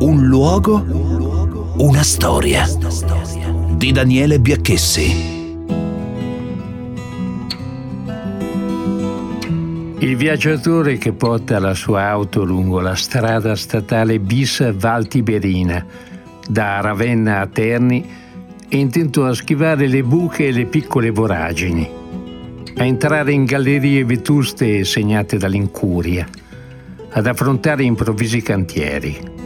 Un luogo, una storia. Di Daniele Biacchessi. Il viaggiatore che porta la sua auto lungo la strada statale bis Val Tiberina, da Ravenna a Terni, è intento a schivare le buche e le piccole voragini, a entrare in gallerie vetuste segnate dall'incuria, ad affrontare improvvisi cantieri.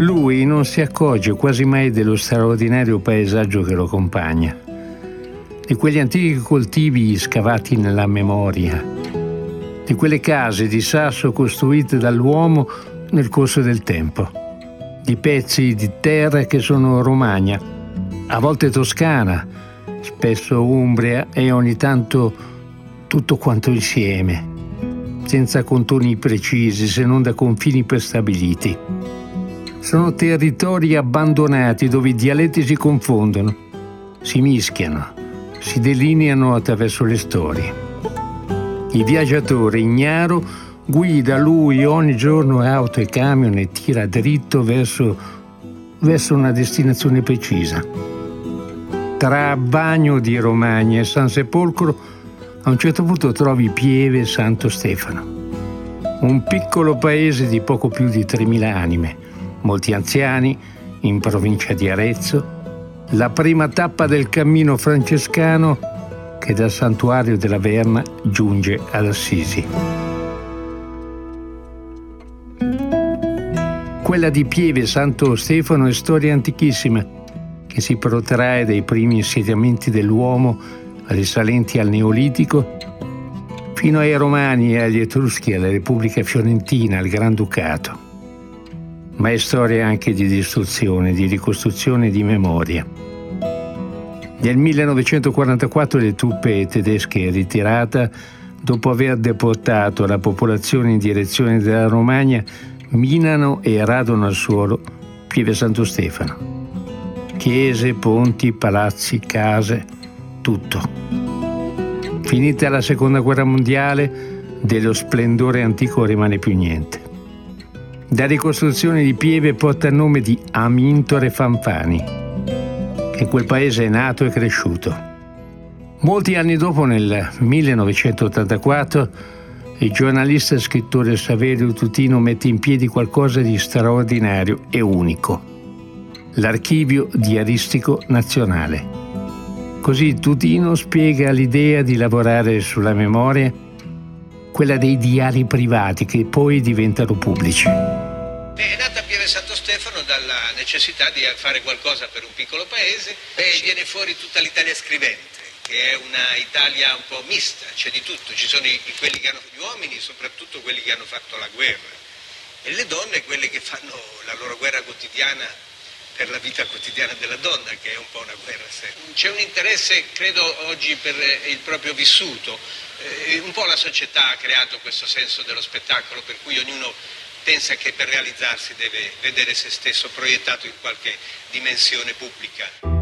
Lui non si accorge quasi mai dello straordinario paesaggio che lo accompagna, di quegli antichi coltivi scavati nella memoria, di quelle case di sasso costruite dall'uomo nel corso del tempo, di pezzi di terra che sono Romagna, a volte Toscana, spesso Umbria e ogni tanto tutto quanto insieme, senza contoni precisi se non da confini prestabiliti. Sono territori abbandonati dove i dialetti si confondono, si mischiano, si delineano attraverso le storie. Il viaggiatore ignaro guida lui ogni giorno auto e camion e tira dritto verso, verso una destinazione precisa. Tra Bagno di Romagna e San Sepolcro a un certo punto trovi Pieve Santo Stefano, un piccolo paese di poco più di 3.000 anime, molti anziani, in provincia di Arezzo, la prima tappa del cammino francescano che dal santuario della Verna giunge ad Assisi. Quella di Pieve Santo Stefano è storia antichissima che si protrae dai primi insediamenti dell'uomo risalenti al Neolitico fino ai Romani e agli Etruschi, alla Repubblica Fiorentina, al Granducato. Ma è storia anche di distruzione, di ricostruzione di memoria. Nel 1944 le truppe tedesche ritirata, dopo aver deportato la popolazione in direzione della Romagna, minano e radono al suolo Pieve Santo Stefano. Chiese, ponti, palazzi, case, tutto. Finita la seconda guerra mondiale, dello splendore antico rimane più niente. La ricostruzione di Pieve porta il nome di Amintore Fanfani in quel paese è nato e cresciuto. Molti anni dopo, nel 1984, il giornalista e scrittore Saverio Tutino mette in piedi qualcosa di straordinario e unico, l'archivio diaristico nazionale. Così Tutino spiega l'idea di lavorare sulla memoria, quella dei diari privati che poi diventano pubblici. Stefano dalla necessità di fare qualcosa per un piccolo paese. E viene fuori tutta l'Italia scrivente che è una Italia un po' mista, c'è di tutto, ci sono i, quelli che hanno gli uomini, soprattutto quelli che hanno fatto la guerra. E le donne quelle che fanno la loro guerra quotidiana per la vita quotidiana della donna, che è un po' una guerra C'è un interesse, credo, oggi per il proprio vissuto. Eh, un po' la società ha creato questo senso dello spettacolo per cui ognuno pensa che per realizzarsi deve vedere se stesso proiettato in qualche dimensione pubblica.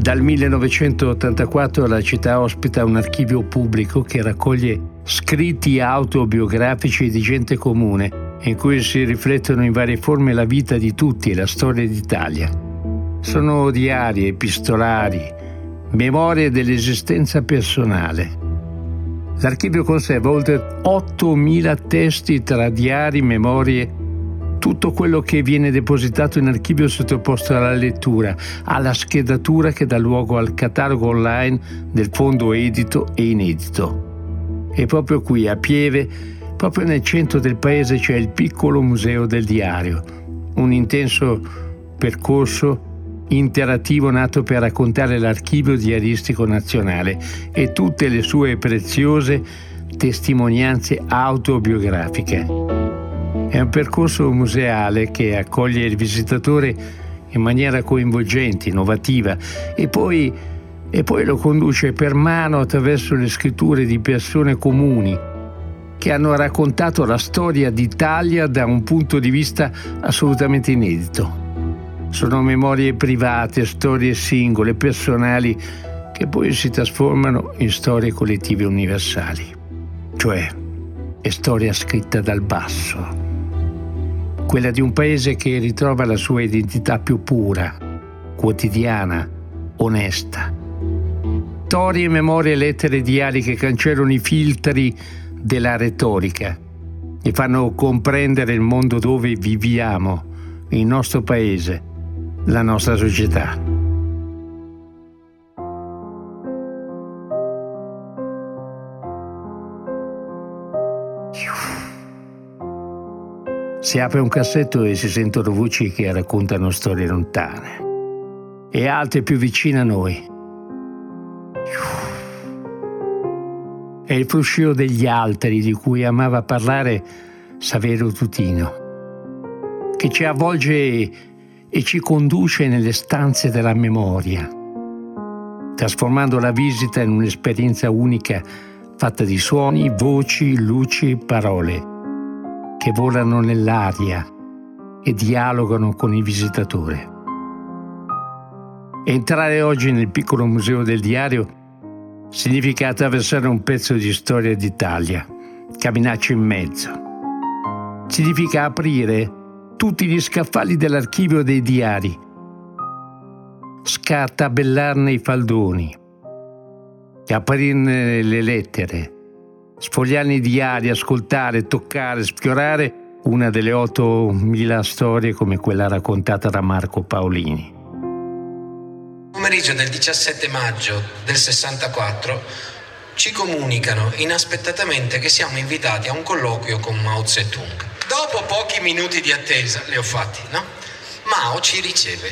Dal 1984 la città ospita un archivio pubblico che raccoglie scritti autobiografici di gente comune, in cui si riflettono in varie forme la vita di tutti e la storia d'Italia. Sono diari, epistolari, memorie dell'esistenza personale. L'archivio conserva oltre 8.000 testi tra diari, memorie, tutto quello che viene depositato in archivio sottoposto alla lettura, alla schedatura che dà luogo al catalogo online del fondo edito e inedito. E proprio qui, a Pieve, proprio nel centro del paese, c'è il piccolo museo del diario, un intenso percorso interattivo nato per raccontare l'archivio diaristico nazionale e tutte le sue preziose testimonianze autobiografiche. È un percorso museale che accoglie il visitatore in maniera coinvolgente, innovativa e poi, e poi lo conduce per mano attraverso le scritture di persone comuni che hanno raccontato la storia d'Italia da un punto di vista assolutamente inedito. Sono memorie private, storie singole, personali, che poi si trasformano in storie collettive universali. Cioè, è storia scritta dal basso, quella di un paese che ritrova la sua identità più pura, quotidiana, onesta. Storie, memorie, lettere, diari che cancellano i filtri della retorica e fanno comprendere il mondo dove viviamo, il nostro paese, la nostra società. Si apre un cassetto e si sentono voci che raccontano storie lontane e altre più vicine a noi. È il fruscio degli altri di cui amava parlare Saverio Tutino, che ci avvolge e ci conduce nelle stanze della memoria, trasformando la visita in un'esperienza unica fatta di suoni, voci, luci, parole che volano nell'aria e dialogano con il visitatore. Entrare oggi nel piccolo museo del diario significa attraversare un pezzo di storia d'Italia, camminarci in mezzo. Significa aprire tutti gli scaffali dell'archivio dei diari, scartabellarne i faldoni, aprirne le lettere, sfogliarne i diari, ascoltare, toccare, sfiorare una delle 8.000 storie come quella raccontata da Marco Paolini. Pomeriggio del 17 maggio del 64 ci comunicano inaspettatamente che siamo invitati a un colloquio con Mao Zedong. Dopo pochi minuti di attesa, le ho fatti, no? Mao ci riceve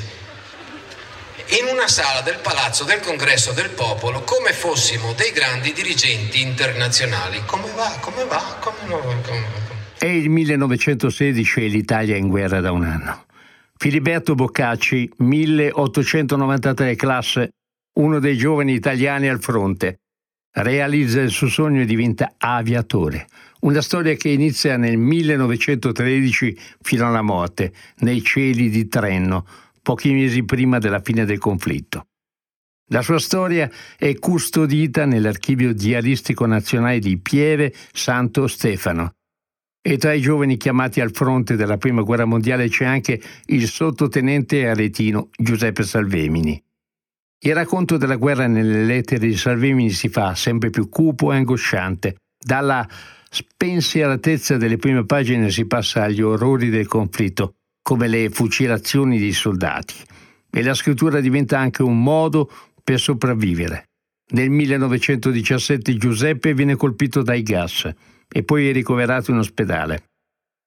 in una sala del Palazzo del Congresso del Popolo come fossimo dei grandi dirigenti internazionali. Come va? Come va? Come va? Come va? È il 1916 e l'Italia è in guerra da un anno. Filiberto Boccacci, 1893 classe, uno dei giovani italiani al fronte, realizza il suo sogno e diventa aviatore. Una storia che inizia nel 1913 fino alla morte, nei cieli di Trenno, pochi mesi prima della fine del conflitto. La sua storia è custodita nell'archivio diaristico nazionale di Pieve Santo Stefano. E tra i giovani chiamati al fronte della Prima Guerra Mondiale c'è anche il sottotenente aretino Giuseppe Salvemini. Il racconto della guerra nelle lettere di Salvemini si fa sempre più cupo e angosciante. Dalla spensieratezza delle prime pagine si passa agli orrori del conflitto, come le fucilazioni dei soldati. E la scrittura diventa anche un modo per sopravvivere. Nel 1917 Giuseppe viene colpito dai gas e poi è ricoverato in ospedale.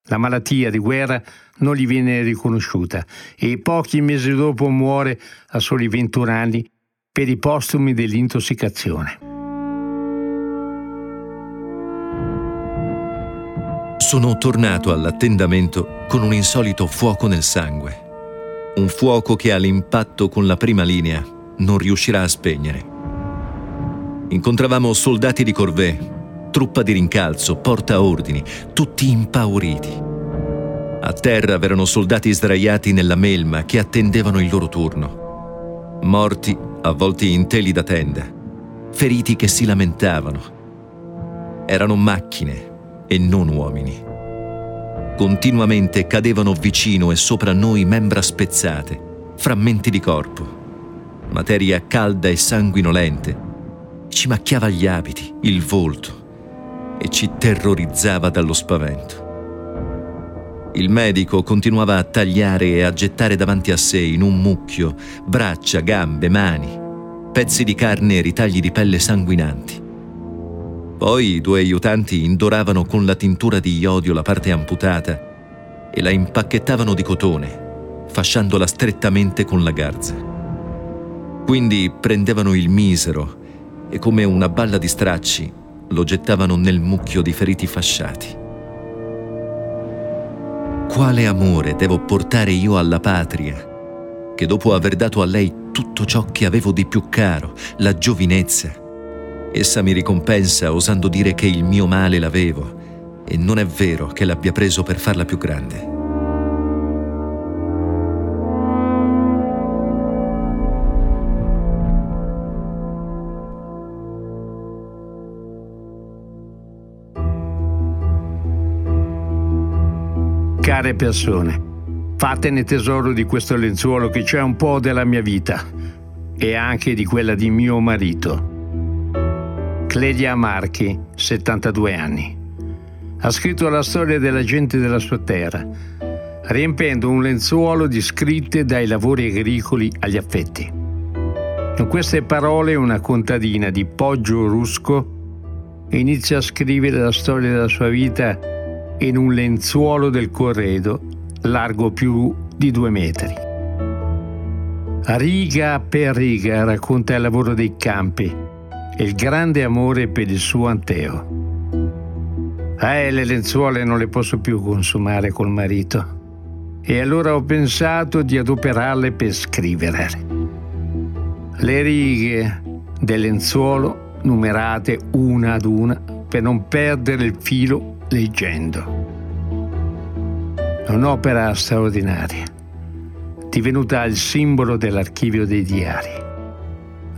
La malattia di guerra non gli viene riconosciuta e pochi mesi dopo muore a soli 21 anni per i postumi dell'intossicazione. Sono tornato all'attendamento con un insolito fuoco nel sangue. Un fuoco che all'impatto con la prima linea non riuscirà a spegnere. Incontravamo soldati di corvée, truppa di rincalzo, porta ordini, tutti impauriti. A terra v'erano soldati sdraiati nella melma che attendevano il loro turno. Morti, avvolti in teli da tenda. Feriti che si lamentavano. Erano macchine e non uomini. Continuamente cadevano vicino e sopra noi membra spezzate, frammenti di corpo, materia calda e sanguinolente. Ci macchiava gli abiti, il volto e ci terrorizzava dallo spavento. Il medico continuava a tagliare e a gettare davanti a sé in un mucchio braccia, gambe, mani, pezzi di carne e ritagli di pelle sanguinanti. Poi i due aiutanti indoravano con la tintura di iodio la parte amputata e la impacchettavano di cotone, fasciandola strettamente con la garza. Quindi prendevano il misero e come una balla di stracci lo gettavano nel mucchio di feriti fasciati. Quale amore devo portare io alla patria, che dopo aver dato a lei tutto ciò che avevo di più caro, la giovinezza, Essa mi ricompensa osando dire che il mio male l'avevo e non è vero che l'abbia preso per farla più grande. Care persone, fatene tesoro di questo lenzuolo che c'è un po' della mia vita e anche di quella di mio marito. Clelia Marchi, 72 anni. Ha scritto la storia della gente della sua terra, riempendo un lenzuolo di scritte dai lavori agricoli agli affetti. Con queste parole una contadina di Poggio Rusco inizia a scrivere la storia della sua vita in un lenzuolo del corredo largo più di due metri. Riga per riga racconta il lavoro dei campi e il grande amore per il suo Anteo. Eh, le lenzuola non le posso più consumare col marito. E allora ho pensato di adoperarle per scrivere. Le righe del lenzuolo numerate una ad una per non perdere il filo leggendo. Un'opera straordinaria, divenuta il simbolo dell'archivio dei diari.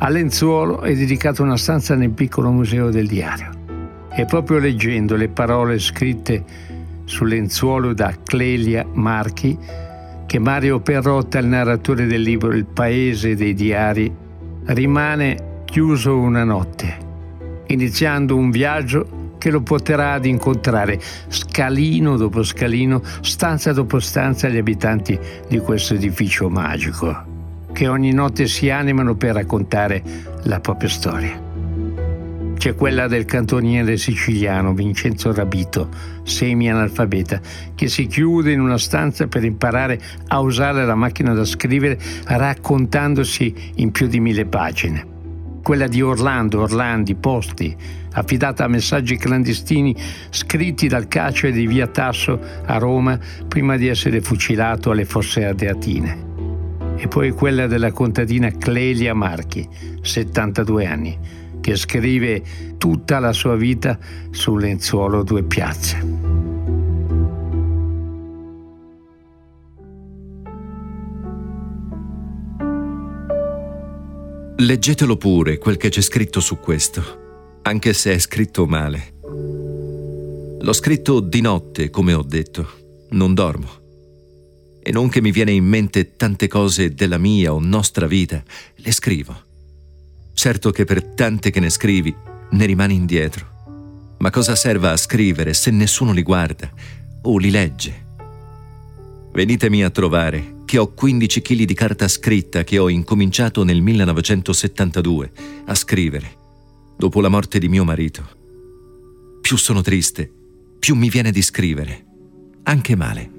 A Lenzuolo è dedicata una stanza nel piccolo museo del diario. E proprio leggendo le parole scritte sul lenzuolo da Clelia Marchi che Mario Perrotta, il narratore del libro Il paese dei diari, rimane chiuso una notte, iniziando un viaggio che lo porterà ad incontrare scalino dopo scalino, stanza dopo stanza gli abitanti di questo edificio magico, che ogni notte si animano per raccontare la propria storia. C'è quella del cantoniere siciliano Vincenzo Rabito, semi-analfabeta, che si chiude in una stanza per imparare a usare la macchina da scrivere raccontandosi in più di mille pagine quella di Orlando Orlandi Posti, affidata a messaggi clandestini scritti dal carcere di Via Tasso a Roma prima di essere fucilato alle Fosse Ardeatine. E poi quella della contadina Clelia Marchi, 72 anni, che scrive tutta la sua vita sul lenzuolo Due Piazze. Leggetelo pure quel che c'è scritto su questo, anche se è scritto male. L'ho scritto di notte, come ho detto, non dormo. E non che mi viene in mente tante cose della mia o nostra vita, le scrivo. Certo che per tante che ne scrivi ne rimani indietro. Ma cosa serva a scrivere se nessuno li guarda o li legge? Venitemi a trovare che ho 15 kg di carta scritta che ho incominciato nel 1972 a scrivere, dopo la morte di mio marito. Più sono triste, più mi viene di scrivere, anche male.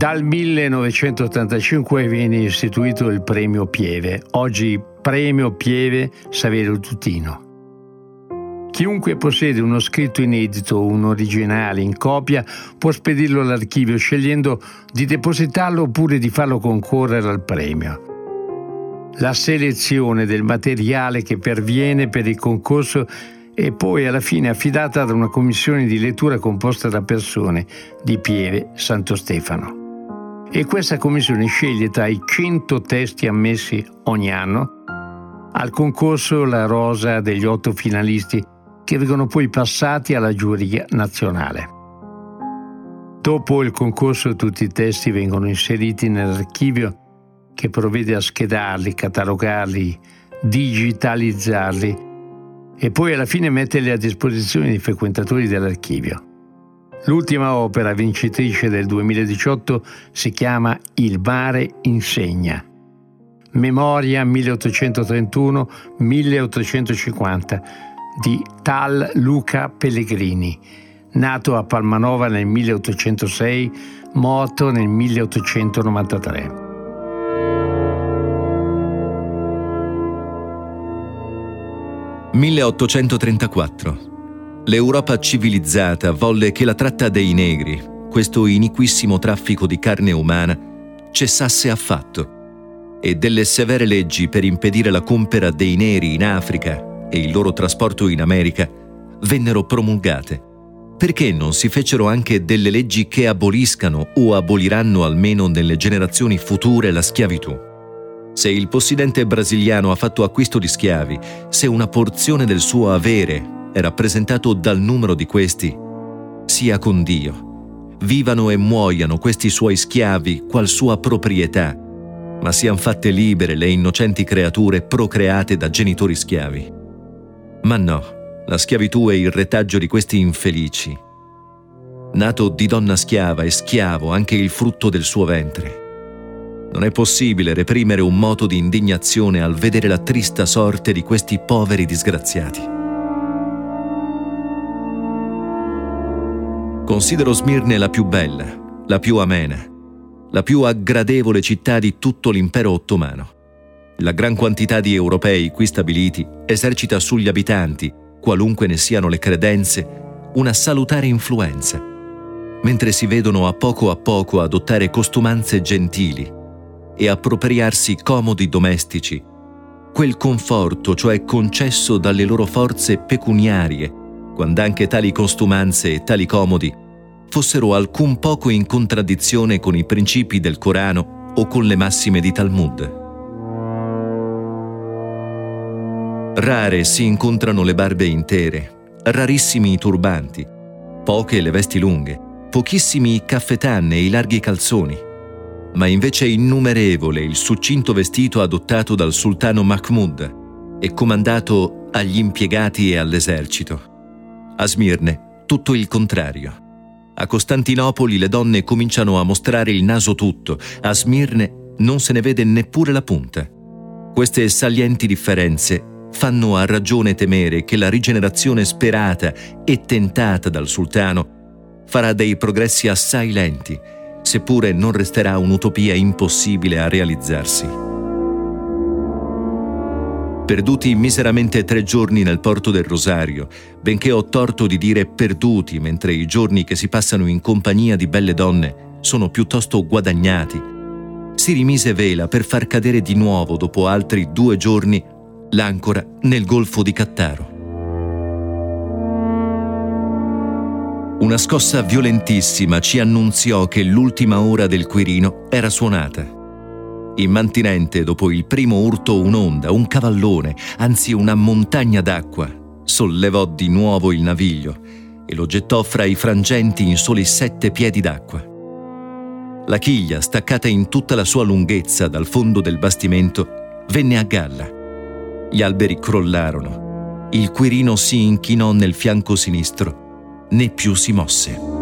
Dal 1985 viene istituito il premio Pieve, oggi premio Pieve Saverio Tutino. Chiunque possiede uno scritto inedito o un originale in copia può spedirlo all'archivio scegliendo di depositarlo oppure di farlo concorrere al premio. La selezione del materiale che perviene per il concorso è poi alla fine affidata ad una commissione di lettura composta da persone di Pieve Santo Stefano e questa commissione sceglie tra i 100 testi ammessi ogni anno al concorso la rosa degli otto finalisti che vengono poi passati alla giuria nazionale. Dopo il concorso tutti i testi vengono inseriti nell'archivio che provvede a schedarli, catalogarli, digitalizzarli e poi alla fine metterli a disposizione dei frequentatori dell'archivio. L'ultima opera vincitrice del 2018 si chiama Il mare insegna. Memoria 1831-1850 di Tal Luca Pellegrini, nato a Palmanova nel 1806, morto nel 1893. «1834 L'Europa civilizzata volle che la tratta dei negri, questo iniquissimo traffico di carne umana, cessasse affatto e delle severe leggi per impedire la compera dei neri in Africa e il loro trasporto in America vennero promulgate. Perché non si fecero anche delle leggi che aboliscano o aboliranno almeno nelle generazioni future la schiavitù? Se il possidente brasiliano ha fatto acquisto di schiavi, se una porzione del suo avere è rappresentato dal numero di questi, sia con Dio. Vivano e muoiano questi suoi schiavi qual sua proprietà, ma siano fatte libere le innocenti creature procreate da genitori schiavi. Ma no, la schiavitù è il retaggio di questi infelici. Nato di donna schiava e schiavo anche il frutto del suo ventre. Non è possibile reprimere un moto di indignazione al vedere la trista sorte di questi poveri disgraziati. Considero Smirne la più bella, la più amena, la più aggradevole città di tutto l'impero ottomano. La gran quantità di europei qui stabiliti esercita sugli abitanti, qualunque ne siano le credenze, una salutare influenza, mentre si vedono a poco a poco adottare costumanze gentili e appropriarsi comodi domestici, quel conforto cioè concesso dalle loro forze pecuniarie, quando anche tali costumanze e tali comodi fossero alcun poco in contraddizione con i principi del Corano o con le massime di Talmud. Rare si incontrano le barbe intere, rarissimi i turbanti, poche le vesti lunghe, pochissimi i caffetanne e i larghi calzoni, ma invece innumerevole il succinto vestito adottato dal sultano Mahmud e comandato agli impiegati e all'esercito. A Smirne tutto il contrario. A Costantinopoli le donne cominciano a mostrare il naso tutto, a Smirne non se ne vede neppure la punta. Queste salienti differenze fanno a ragione temere che la rigenerazione sperata e tentata dal sultano farà dei progressi assai lenti, seppure non resterà un'utopia impossibile a realizzarsi. Perduti miseramente tre giorni nel porto del Rosario, benché ho torto di dire perduti mentre i giorni che si passano in compagnia di belle donne sono piuttosto guadagnati, si rimise vela per far cadere di nuovo, dopo altri due giorni, l'ancora nel golfo di Cattaro. Una scossa violentissima ci annunziò che l'ultima ora del Quirino era suonata. Immantinente, dopo il primo urto, un'onda, un cavallone, anzi una montagna d'acqua, sollevò di nuovo il naviglio e lo gettò fra i frangenti in soli sette piedi d'acqua. La chiglia, staccata in tutta la sua lunghezza dal fondo del bastimento, venne a galla gli alberi crollarono. Il Quirino si inchinò nel fianco sinistro, né più si mosse.